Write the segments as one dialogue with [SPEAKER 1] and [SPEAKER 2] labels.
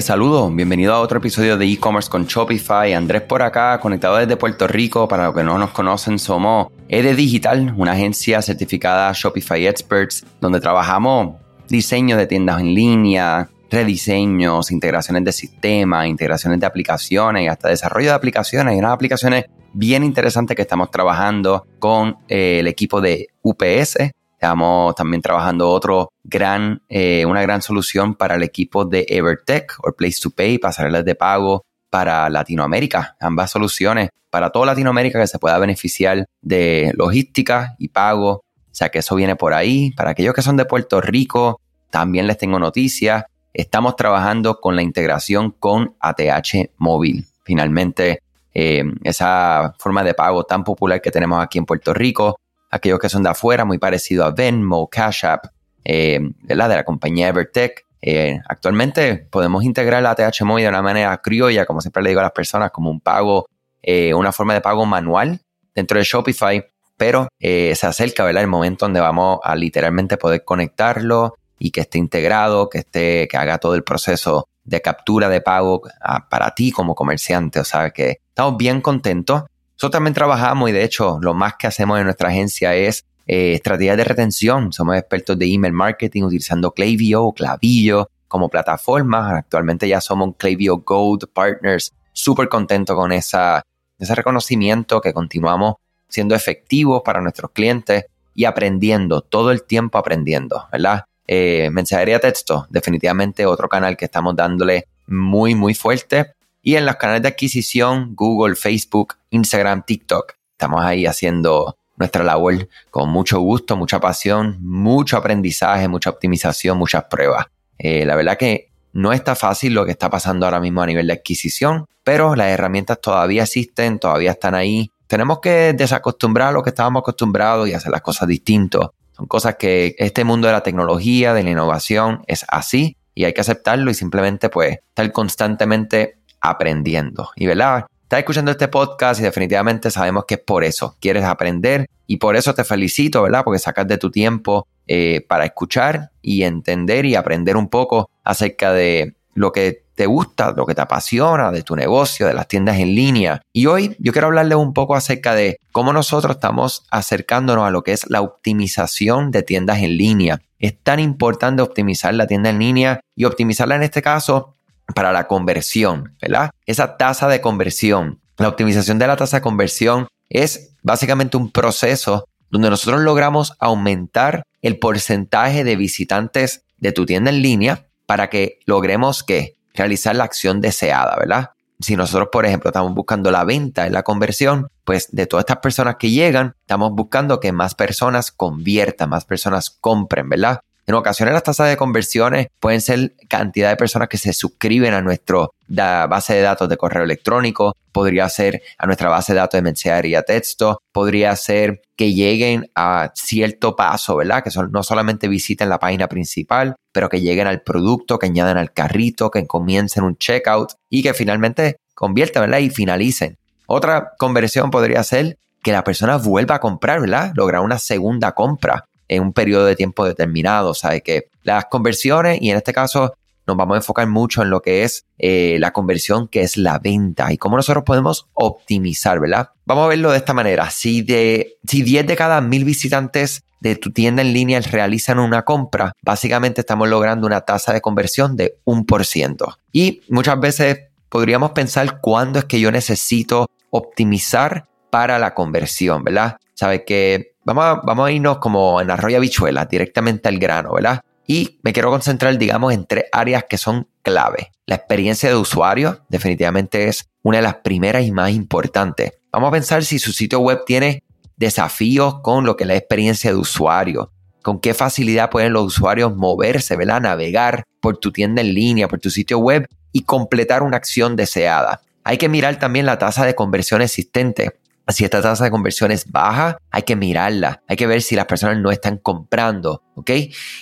[SPEAKER 1] Saludos, bienvenido a otro episodio de e-commerce con Shopify. Andrés por acá, conectado desde Puerto Rico. Para los que no nos conocen, somos ED Digital, una agencia certificada Shopify Experts, donde trabajamos diseño de tiendas en línea, rediseños, integraciones de sistemas, integraciones de aplicaciones y hasta desarrollo de aplicaciones. Y unas aplicaciones bien interesantes que estamos trabajando con eh, el equipo de UPS Estamos también trabajando otro gran, eh, una gran solución para el equipo de Evertech o Place to Pay, pasarelas de pago para Latinoamérica. Ambas soluciones para toda Latinoamérica que se pueda beneficiar de logística y pago. O sea que eso viene por ahí. Para aquellos que son de Puerto Rico, también les tengo noticias. Estamos trabajando con la integración con ATH Móvil. Finalmente, eh, esa forma de pago tan popular que tenemos aquí en Puerto Rico aquellos que son de afuera, muy parecido a Venmo, Cash App, eh, de la compañía Evertech. Eh, actualmente podemos integrar la ATH Móvil de una manera criolla, como siempre le digo a las personas, como un pago, eh, una forma de pago manual dentro de Shopify, pero se acerca el momento donde vamos a literalmente poder conectarlo y que esté integrado, que esté, que haga todo el proceso de captura de pago ah, para ti como comerciante. O sea que estamos bien contentos. Nosotros también trabajamos y de hecho lo más que hacemos en nuestra agencia es eh, estrategias de retención. Somos expertos de email marketing utilizando Klaviyo o Clavillo como plataforma. Actualmente ya somos Klaviyo Gold Partners. Súper contentos con esa, ese reconocimiento que continuamos siendo efectivos para nuestros clientes y aprendiendo, todo el tiempo aprendiendo, ¿verdad? Eh, mensajería texto, definitivamente otro canal que estamos dándole muy, muy fuerte. Y en los canales de adquisición, Google, Facebook, Instagram, TikTok, estamos ahí haciendo nuestra labor con mucho gusto, mucha pasión, mucho aprendizaje, mucha optimización, muchas pruebas. Eh, la verdad que no está fácil lo que está pasando ahora mismo a nivel de adquisición, pero las herramientas todavía existen, todavía están ahí. Tenemos que desacostumbrar a lo que estábamos acostumbrados y hacer las cosas distintos. Son cosas que este mundo de la tecnología, de la innovación, es así y hay que aceptarlo y simplemente pues estar constantemente aprendiendo. Y verdad, estás escuchando este podcast y definitivamente sabemos que es por eso. Quieres aprender y por eso te felicito, ¿verdad? Porque sacas de tu tiempo eh, para escuchar y entender y aprender un poco acerca de lo que te gusta, lo que te apasiona, de tu negocio, de las tiendas en línea. Y hoy yo quiero hablarles un poco acerca de cómo nosotros estamos acercándonos a lo que es la optimización de tiendas en línea. Es tan importante optimizar la tienda en línea y optimizarla en este caso para la conversión, ¿verdad? Esa tasa de conversión, la optimización de la tasa de conversión es básicamente un proceso donde nosotros logramos aumentar el porcentaje de visitantes de tu tienda en línea para que logremos que realizar la acción deseada, ¿verdad? Si nosotros, por ejemplo, estamos buscando la venta en la conversión, pues de todas estas personas que llegan, estamos buscando que más personas conviertan, más personas compren, ¿verdad? En ocasiones las tasas de conversiones pueden ser cantidad de personas que se suscriben a nuestra base de datos de correo electrónico, podría ser a nuestra base de datos de mensajería texto, podría ser que lleguen a cierto paso, ¿verdad? Que no solamente visiten la página principal, pero que lleguen al producto, que añaden al carrito, que comiencen un checkout y que finalmente conviertan, ¿verdad? Y finalicen. Otra conversión podría ser que la persona vuelva a comprar, ¿verdad? Lograr una segunda compra en un periodo de tiempo determinado. Sea, que las conversiones, y en este caso nos vamos a enfocar mucho en lo que es eh, la conversión, que es la venta y cómo nosotros podemos optimizar, ¿verdad? Vamos a verlo de esta manera. Si, de, si 10 de cada mil visitantes de tu tienda en línea realizan una compra, básicamente estamos logrando una tasa de conversión de un por ciento. Y muchas veces podríamos pensar cuándo es que yo necesito optimizar para la conversión, ¿verdad? Sabe que vamos a, irnos como en arroyo bichuela, directamente al grano, ¿verdad? Y me quiero concentrar, digamos, en tres áreas que son clave. La experiencia de usuario definitivamente es una de las primeras y más importantes. Vamos a pensar si su sitio web tiene desafíos con lo que es la experiencia de usuario. Con qué facilidad pueden los usuarios moverse, ¿verdad? Navegar por tu tienda en línea, por tu sitio web y completar una acción deseada. Hay que mirar también la tasa de conversión existente. Si esta tasa de conversión es baja, hay que mirarla, hay que ver si las personas no están comprando, ¿ok?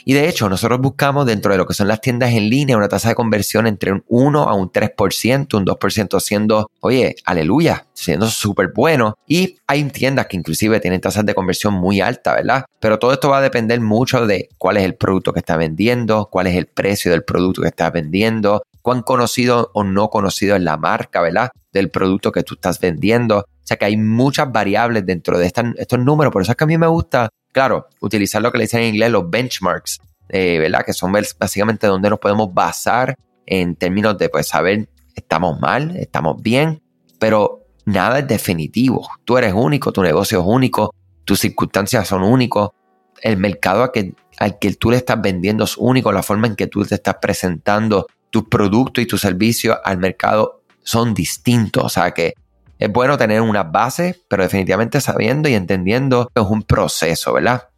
[SPEAKER 1] Y de hecho, nosotros buscamos dentro de lo que son las tiendas en línea una tasa de conversión entre un 1 a un 3%, un 2% siendo, oye, aleluya, siendo súper bueno. Y hay tiendas que inclusive tienen tasas de conversión muy altas, ¿verdad? Pero todo esto va a depender mucho de cuál es el producto que está vendiendo, cuál es el precio del producto que está vendiendo, cuán conocido o no conocido es la marca, ¿verdad? Del producto que tú estás vendiendo. O sea que hay muchas variables dentro de estos números. Por eso es que a mí me gusta, claro, utilizar lo que le dicen en inglés los benchmarks, eh, ¿verdad? Que son básicamente donde nos podemos basar en términos de, pues, saber, estamos mal, estamos bien, pero nada es definitivo. Tú eres único, tu negocio es único, tus circunstancias son únicos, el mercado al que, al que tú le estás vendiendo es único, la forma en que tú te estás presentando tus productos y tus servicios al mercado son distintos. O sea que es bueno tener una base, pero definitivamente sabiendo y entendiendo que es un proceso, ¿verdad?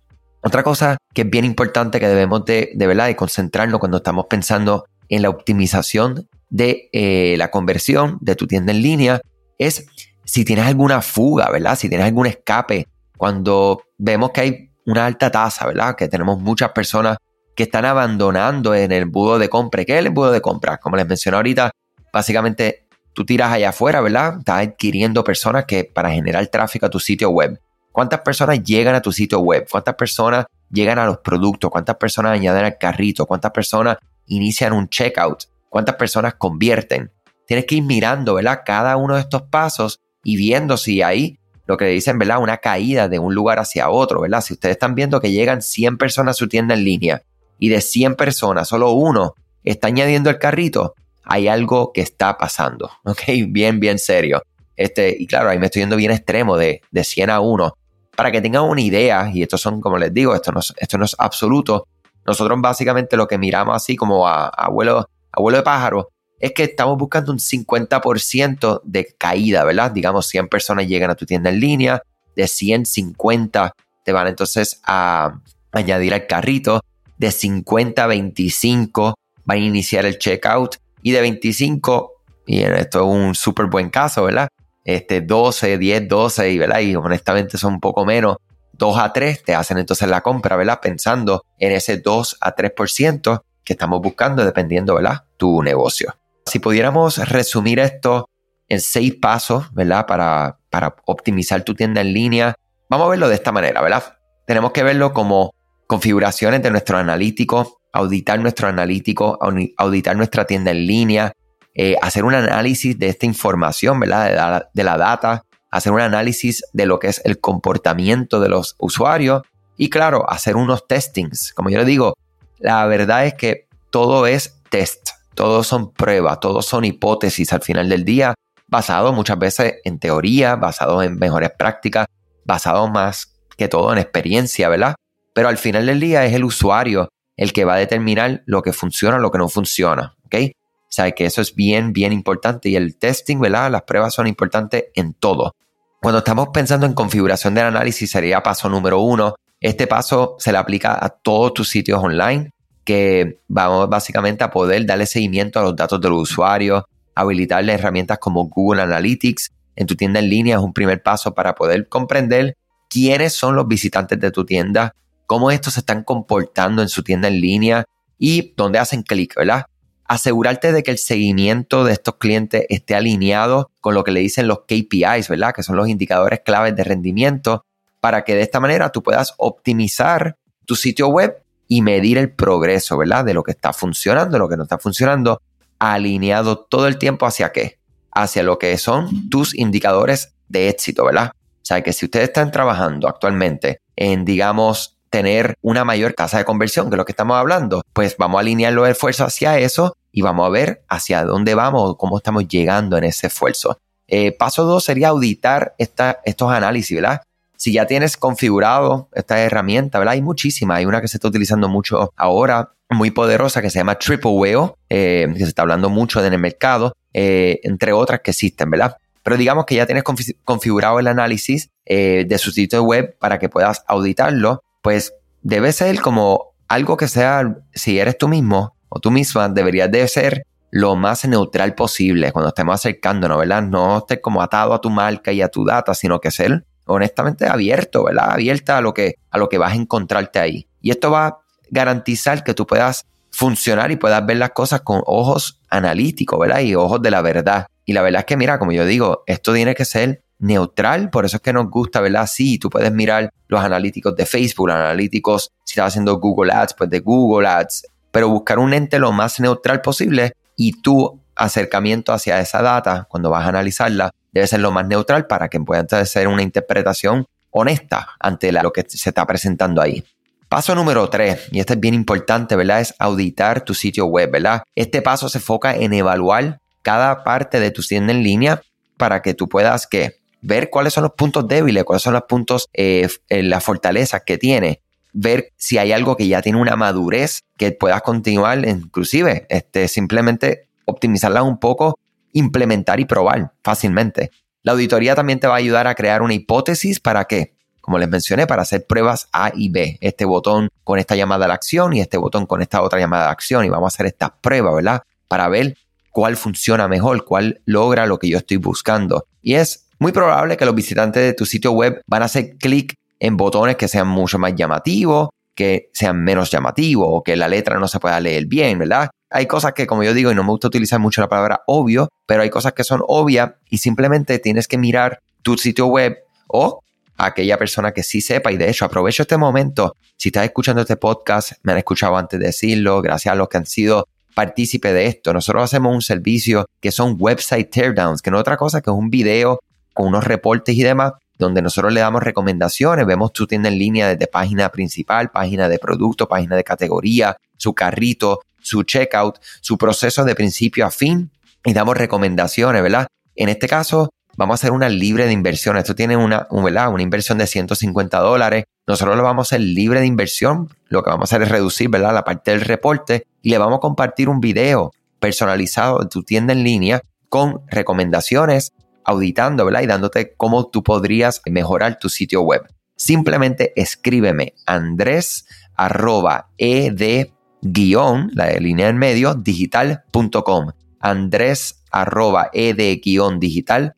[SPEAKER 1] Otra cosa que es bien importante que debemos de, de verdad de concentrarnos cuando estamos pensando en la optimización de eh, la conversión de tu tienda en línea es si tienes alguna fuga, ¿verdad? Si tienes algún escape. Cuando vemos que hay una alta tasa, ¿verdad? Que tenemos muchas personas que están abandonando en el embudo de compra. ¿Qué es el embudo de compra? Como les mencioné ahorita, básicamente tú tiras allá afuera, ¿verdad? Estás adquiriendo personas que para generar tráfico a tu sitio web. ¿Cuántas personas llegan a tu sitio web? ¿Cuántas personas llegan a los productos? ¿Cuántas personas añaden al carrito? ¿Cuántas personas inician un checkout? ¿Cuántas personas convierten? Tienes que ir mirando, ¿verdad? Cada uno de estos pasos y viendo si hay lo que le dicen, ¿verdad? Una caída de un lugar hacia otro, ¿verdad? Si ustedes están viendo que llegan 100 personas a su tienda en línea y de 100 personas solo uno está añadiendo el carrito, hay algo que está pasando, ¿ok? Bien, bien serio. Este, y claro, ahí me estoy yendo bien extremo de, de 100 a 1. Para que tengan una idea, y estos son, como les digo, esto no, esto no es absoluto, nosotros básicamente lo que miramos así como a, abuelo, abuelo de pájaro, es que estamos buscando un 50% de caída, ¿verdad? Digamos, 100 personas llegan a tu tienda en línea, de 150 te van entonces a añadir al carrito, de 50 a 25 van a iniciar el checkout y de 25, y esto es un súper buen caso, ¿verdad? Este 12, 10, 12 y, ¿verdad? Y honestamente son un poco menos, 2 a 3 te hacen entonces la compra, ¿verdad? Pensando en ese 2 a 3% que estamos buscando dependiendo, ¿verdad? Tu negocio. Si pudiéramos resumir esto en seis pasos, ¿verdad? Para, para optimizar tu tienda en línea, vamos a verlo de esta manera, ¿verdad? Tenemos que verlo como configuraciones de nuestro analítico, auditar nuestro analítico, auditar nuestra tienda en línea, eh, hacer un análisis de esta información, ¿verdad? De la, de la data, hacer un análisis de lo que es el comportamiento de los usuarios y claro, hacer unos testings. Como yo le digo, la verdad es que todo es test, todo son pruebas, todo son hipótesis al final del día, basado muchas veces en teoría, basado en mejores prácticas, basado más que todo en experiencia, ¿verdad? Pero al final del día es el usuario el que va a determinar lo que funciona, lo que no funciona. ¿Ok? O sea, que eso es bien, bien importante. Y el testing, ¿verdad? Las pruebas son importantes en todo. Cuando estamos pensando en configuración del análisis, sería paso número uno. Este paso se le aplica a todos tus sitios online, que vamos básicamente a poder darle seguimiento a los datos del usuario, habilitarle herramientas como Google Analytics en tu tienda en línea es un primer paso para poder comprender quiénes son los visitantes de tu tienda, cómo estos se están comportando en su tienda en línea y dónde hacen clic, ¿verdad? Asegurarte de que el seguimiento de estos clientes esté alineado con lo que le dicen los KPIs, ¿verdad? Que son los indicadores claves de rendimiento, para que de esta manera tú puedas optimizar tu sitio web y medir el progreso, ¿verdad? De lo que está funcionando, lo que no está funcionando, alineado todo el tiempo hacia qué? Hacia lo que son tus indicadores de éxito, ¿verdad? O sea, que si ustedes están trabajando actualmente en, digamos, tener una mayor tasa de conversión, que es lo que estamos hablando, pues vamos a alinear los esfuerzos hacia eso y vamos a ver hacia dónde vamos, cómo estamos llegando en ese esfuerzo. Eh, paso dos sería auditar estos análisis, ¿verdad? Si ya tienes configurado esta herramienta, ¿verdad? Hay muchísimas, hay una que se está utilizando mucho ahora, muy poderosa, que se llama Triple Whale, eh, que se está hablando mucho en el mercado, eh, entre otras que existen, ¿verdad? Pero digamos que ya tienes configurado el análisis de su sitio web para que puedas auditarlo pues debe ser como algo que sea, si eres tú mismo o tú misma, deberías de ser lo más neutral posible cuando estemos acercándonos, ¿verdad? No estés como atado a tu marca y a tu data, sino que ser honestamente abierto, ¿verdad? Abierta a lo que, a lo que vas a encontrarte ahí. Y esto va a garantizar que tú puedas funcionar y puedas ver las cosas con ojos analíticos, ¿verdad? Y ojos de la verdad. Y la verdad es que, mira, como yo digo, esto tiene que ser neutral, por eso es que nos gusta, ¿verdad? Sí, tú puedes mirar los analíticos de Facebook, analíticos, si estás haciendo Google Ads, pues de Google Ads, pero buscar un ente lo más neutral posible y tu acercamiento hacia esa data, cuando vas a analizarla, debe ser lo más neutral para que pueda ser una interpretación honesta ante lo que se está presentando ahí. Paso número tres, y este es bien importante, ¿verdad? Es auditar tu sitio web, ¿verdad? Este paso se enfoca en evaluar cada parte de tu tienda en línea para que tú puedas ¿qué? Ver cuáles son los puntos débiles, cuáles son los puntos, eh, eh, las fortalezas que tiene, ver si hay algo que ya tiene una madurez que puedas continuar, inclusive este, simplemente optimizarla un poco, implementar y probar fácilmente. La auditoría también te va a ayudar a crear una hipótesis para qué? como les mencioné, para hacer pruebas A y B. Este botón con esta llamada a la acción y este botón con esta otra llamada a acción. Y vamos a hacer estas pruebas, ¿verdad? Para ver cuál funciona mejor, cuál logra lo que yo estoy buscando. Y es muy probable que los visitantes de tu sitio web van a hacer clic en botones que sean mucho más llamativos, que sean menos llamativos o que la letra no se pueda leer bien, ¿verdad? Hay cosas que, como yo digo, y no me gusta utilizar mucho la palabra obvio, pero hay cosas que son obvias y simplemente tienes que mirar tu sitio web o aquella persona que sí sepa. Y de hecho, aprovecho este momento. Si estás escuchando este podcast, me han escuchado antes de decirlo, gracias a los que han sido partícipes de esto. Nosotros hacemos un servicio que son website teardowns, que no es otra cosa que es un video con unos reportes y demás, donde nosotros le damos recomendaciones. Vemos tu tienda en línea desde página principal, página de producto, página de categoría, su carrito, su checkout, su proceso de principio a fin y damos recomendaciones, ¿verdad? En este caso, vamos a hacer una libre de inversión. Esto tiene una, ¿verdad? una inversión de 150 dólares. Nosotros lo vamos a hacer libre de inversión. Lo que vamos a hacer es reducir ¿verdad? la parte del reporte y le vamos a compartir un video personalizado de tu tienda en línea con recomendaciones, auditando ¿verdad? y dándote cómo tú podrías mejorar tu sitio web. Simplemente escríbeme andrés arroba ed guion, la línea en medio, digital.com. Andrés arroba ed guion digital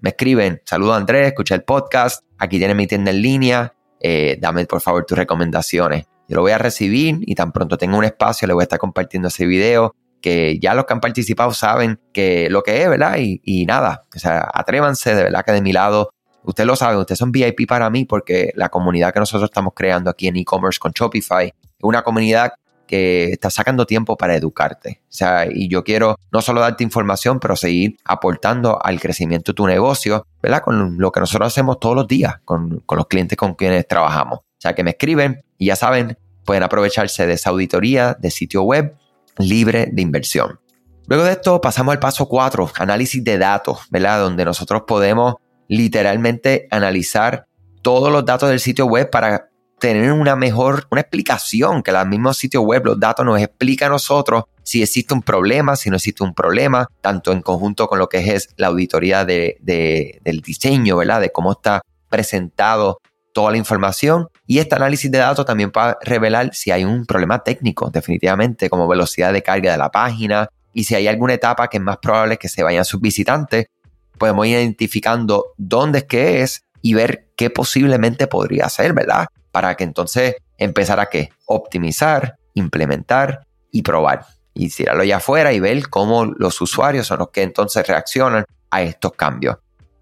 [SPEAKER 1] me escriben, saludo Andrés, escucha el podcast, aquí tienes mi tienda en línea, eh, dame por favor tus recomendaciones. Yo lo voy a recibir y tan pronto tenga un espacio le voy a estar compartiendo ese video que ya los que han participado saben que lo que es, ¿verdad? Y, nada, o sea, atrévanse, de verdad que de mi lado, ustedes lo saben, ustedes son VIP para mí porque la comunidad que nosotros estamos creando aquí en e-commerce con Shopify es una comunidad que está sacando tiempo para educarte. O sea, y yo quiero no solo darte información, pero seguir aportando al crecimiento de tu negocio, ¿verdad? Con lo que nosotros hacemos todos los días con, con los clientes con quienes trabajamos. O sea, que me escriben y ya saben, pueden aprovecharse de esa auditoría de sitio web libre de inversión. Luego de esto pasamos al paso 4, análisis de datos, ¿verdad? Donde nosotros podemos literalmente analizar todos los datos del sitio web para tener una mejor, una explicación, que el mismo sitio web, los datos nos explica a nosotros si existe un problema, si no existe un problema, tanto en conjunto con lo que es la auditoría de, del diseño, ¿verdad? De cómo está presentado toda la información. Y este análisis de datos también puede revelar si hay un problema técnico, definitivamente, como velocidad de carga de la página, y si hay alguna etapa que es más probable que se vayan sus visitantes, podemos ir identificando dónde es que es y ver qué posiblemente podría ser, ¿verdad? para que entonces empezar a qué? Optimizar, implementar y probar. Y tirarlo ya afuera y ver cómo los usuarios son los que entonces reaccionan a estos cambios.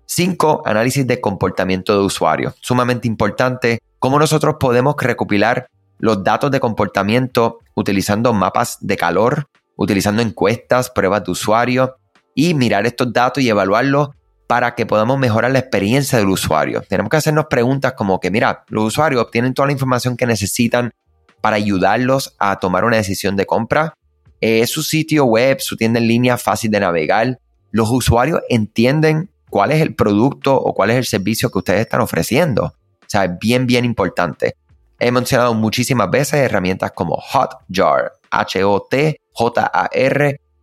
[SPEAKER 1] 5. Análisis de comportamiento de usuario. Sumamente importante. Cómo nosotros podemos recopilar los datos de comportamiento utilizando mapas de calor, utilizando encuestas, pruebas de usuario y mirar estos datos y evaluarlos para que podamos mejorar la experiencia del usuario. Tenemos que hacernos preguntas como que, mira, los usuarios obtienen toda la información que necesitan para ayudarlos a tomar una decisión de compra. Es su sitio web, su tienda en línea fácil de navegar. Los usuarios entienden cuál es el producto o cuál es el servicio que ustedes están ofreciendo. O sea, es bien, bien importante. He mencionado muchísimas veces herramientas como Hotjar, H-O-T-J-A-R,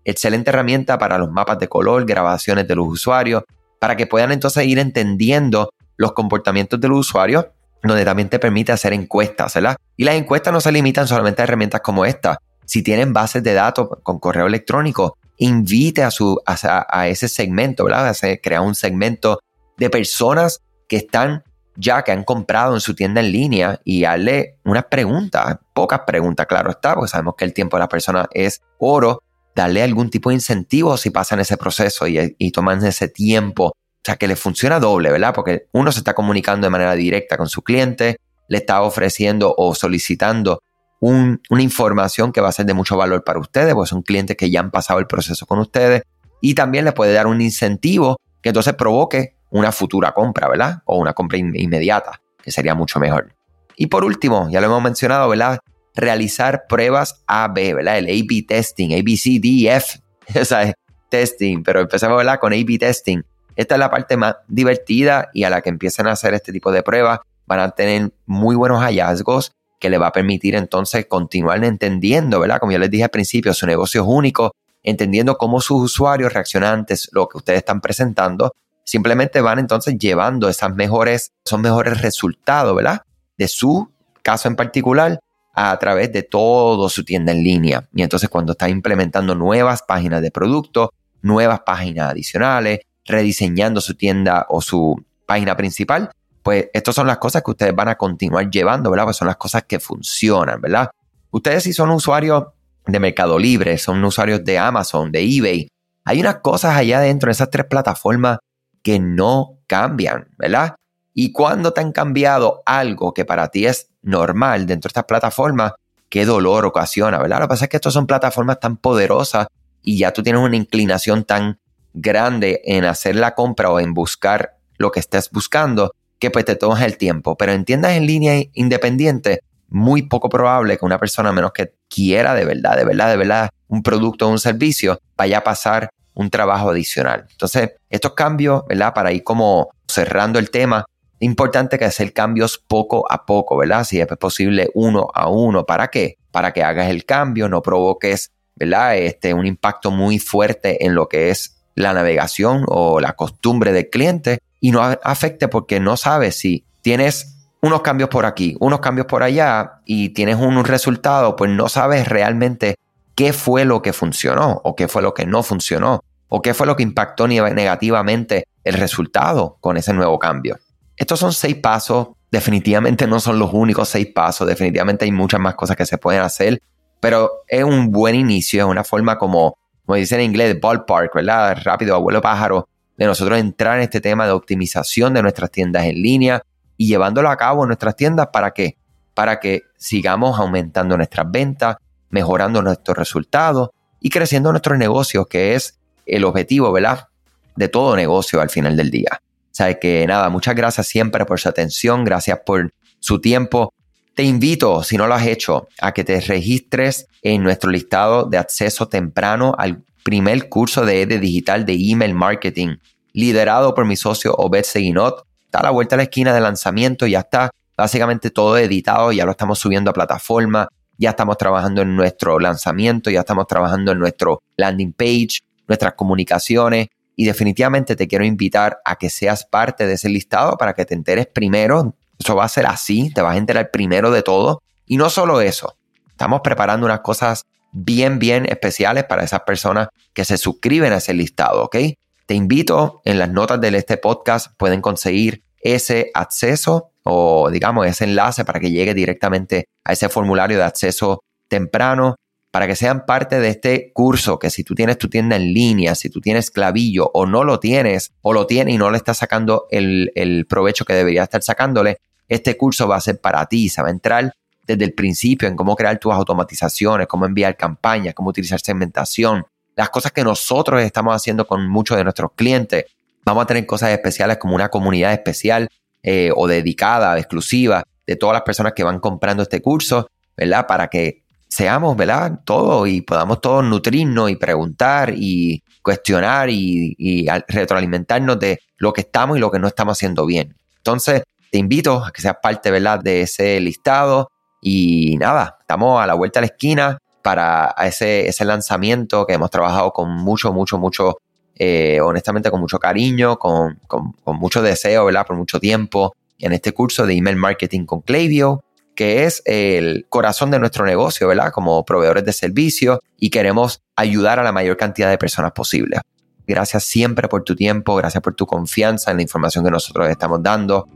[SPEAKER 1] excelente herramienta para los mapas de color, grabaciones de los usuarios, para que puedan entonces ir entendiendo los comportamientos del usuario, donde también te permite hacer encuestas, ¿verdad? Y las encuestas no se limitan solamente a herramientas como esta. Si tienen bases de datos con correo electrónico, invite a, su, a, ese segmento, ¿verdad? Crea un segmento de personas que están ya, que han comprado en su tienda en línea y hazle unas preguntas, pocas preguntas, claro está, porque sabemos que el tiempo de la persona es oro, darle algún tipo de incentivo si pasan ese proceso y, toman ese tiempo. O sea, que le funciona doble, ¿verdad? Porque uno se está comunicando de manera directa con su cliente, le está ofreciendo o solicitando una información que va a ser de mucho valor para ustedes, porque son clientes que ya han pasado el proceso con ustedes. Y también les puede dar un incentivo que entonces provoque una futura compra, ¿verdad? O una compra inmediata, que sería mucho mejor. Y por último, ya lo hemos mencionado, ¿verdad? Realizar pruebas A-B, ¿verdad? El A-B testing, A-B-C-D-F, o sea, testing, pero empezamos, ¿verdad? Con A-B testing. Esta es la parte más divertida y a la que empiezan a hacer este tipo de pruebas van a tener muy buenos hallazgos que le va a permitir entonces continuar entendiendo, ¿verdad? Como yo les dije al principio, su negocio es único, entendiendo cómo sus usuarios reaccionan ante lo que ustedes están presentando, simplemente van entonces llevando esas mejores, esos mejores resultados, ¿verdad? De su caso en particular a través de todo su tienda en línea. Y entonces cuando está implementando nuevas páginas de producto, nuevas páginas adicionales, rediseñando su tienda o su página principal, pues estas son las cosas que ustedes van a continuar llevando, ¿verdad? Pues son las cosas que funcionan, ¿verdad? Ustedes si son usuarios de Mercado Libre, son usuarios de Amazon, de eBay, hay unas cosas allá dentro de esas tres plataformas que no cambian, ¿verdad? Y cuando te han cambiado algo que para ti es normal dentro de estas plataformas, qué dolor ocasiona, ¿verdad? Lo que pasa es que estas son plataformas tan poderosas y ya tú tienes una inclinación tan grande en hacer la compra o en buscar lo que estés buscando que pues te tomas el tiempo. Pero en tiendas en línea independiente, muy poco probable que una persona, menos que quiera de verdad, de verdad, de verdad, un producto o un servicio, vaya a pasar un trabajo adicional. Entonces, estos cambios, ¿verdad? Para ir como cerrando el tema, importante que hacer cambios poco a poco, ¿verdad? Si es posible uno a uno. ¿Para qué? Para que hagas el cambio, no provoques, ¿verdad? Este, un impacto muy fuerte en lo que es la navegación o la costumbre del cliente y no afecte porque no sabes si tienes unos cambios por aquí, unos cambios por allá y tienes un resultado, pues no sabes realmente qué fue lo que funcionó o qué fue lo que no funcionó o qué fue lo que impactó negativamente el resultado con ese nuevo cambio. Estos son seis pasos, definitivamente no son los únicos seis pasos, definitivamente hay muchas más cosas que se pueden hacer, pero es un buen inicio, es una forma como, como dicen en inglés, ballpark, ¿verdad? Rápido, abuelo pájaro, de nosotros entrar en este tema de optimización de nuestras tiendas en línea y llevándolo a cabo en nuestras tiendas para qué? Para que sigamos aumentando nuestras ventas, mejorando nuestros resultados y creciendo nuestros negocios, que es el objetivo, ¿verdad? De todo negocio al final del día. O sea que nada, muchas gracias siempre por su atención, gracias por su tiempo. Te invito, si no lo has hecho, a que te registres en nuestro listado de acceso temprano al primer curso de EDE digital de email marketing, liderado por mi socio Obed Seguinot. Está a la vuelta de la esquina de lanzamiento, ya está básicamente todo editado, ya lo estamos subiendo a plataforma, ya estamos trabajando en nuestro lanzamiento, ya estamos trabajando en nuestro landing page, nuestras comunicaciones y definitivamente te quiero invitar a que seas parte de ese listado para que te enteres primero. Eso va a ser así, te vas a enterar primero de todo. Y no solo eso, estamos preparando unas cosas bien, bien especiales para esas personas que se suscriben a ese listado, ¿ok? Te invito, en las notas de este podcast pueden conseguir ese acceso o digamos ese enlace para que llegue directamente a ese formulario de acceso temprano para que sean parte de este curso que si tú tienes tu tienda en línea, si tú tienes clavillo o no lo tienes o lo tienes y no le estás sacando el, provecho que debería estar sacándole, este curso va a ser para ti, se va a entrar desde el principio en cómo crear tus automatizaciones, cómo enviar campañas, cómo utilizar segmentación, las cosas que nosotros estamos haciendo con muchos de nuestros clientes. Vamos a tener cosas especiales como una comunidad especial eh, o dedicada, exclusiva, de todas las personas que van comprando este curso, ¿verdad? Para que seamos, ¿verdad? Todos y podamos todos nutrirnos y preguntar y cuestionar y, y retroalimentarnos de lo que estamos y lo que no estamos haciendo bien. Entonces, te invito a que seas parte, ¿verdad? De ese listado y nada, estamos a la vuelta de la esquina para ese, ese lanzamiento que hemos trabajado con mucho, mucho, mucho, eh, honestamente con mucho cariño, con, con, mucho deseo, ¿verdad? Por mucho tiempo en este curso de email marketing con Clavio, que es el corazón de nuestro negocio, ¿verdad? Como proveedores de servicios y queremos ayudar a la mayor cantidad de personas posible. Gracias siempre por tu tiempo, gracias por tu confianza en la información que nosotros estamos dando.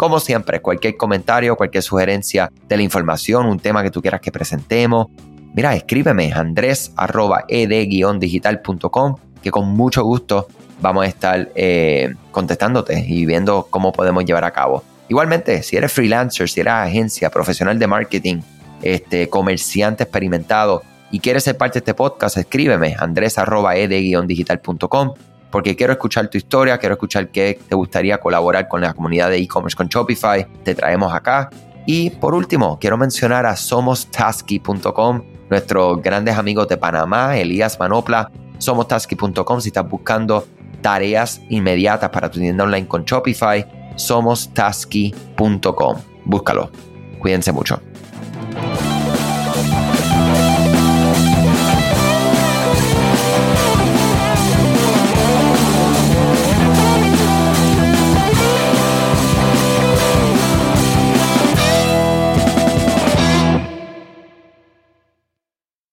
[SPEAKER 1] Como siempre, cualquier comentario, cualquier sugerencia de la información, un tema que tú quieras que presentemos, mira, escríbeme andres.ed-digital.com que con mucho gusto vamos a estar eh, contestándote y viendo cómo podemos llevar a cabo. Igualmente, si eres freelancer, si eres agencia, profesional de marketing este, comerciante experimentado y quieres ser parte de este podcast, escríbeme andres.ed-digital.com porque quiero escuchar tu historia, quiero escuchar qué te gustaría colaborar con la comunidad de e-commerce con Shopify, te traemos acá. Y por último, quiero mencionar a somostasky.com, nuestros grandes amigos de Panamá, Elías Manopla, somostasky.com si estás buscando tareas inmediatas para tu tienda online con Shopify, somostasky.com. Búscalo. Cuídense mucho.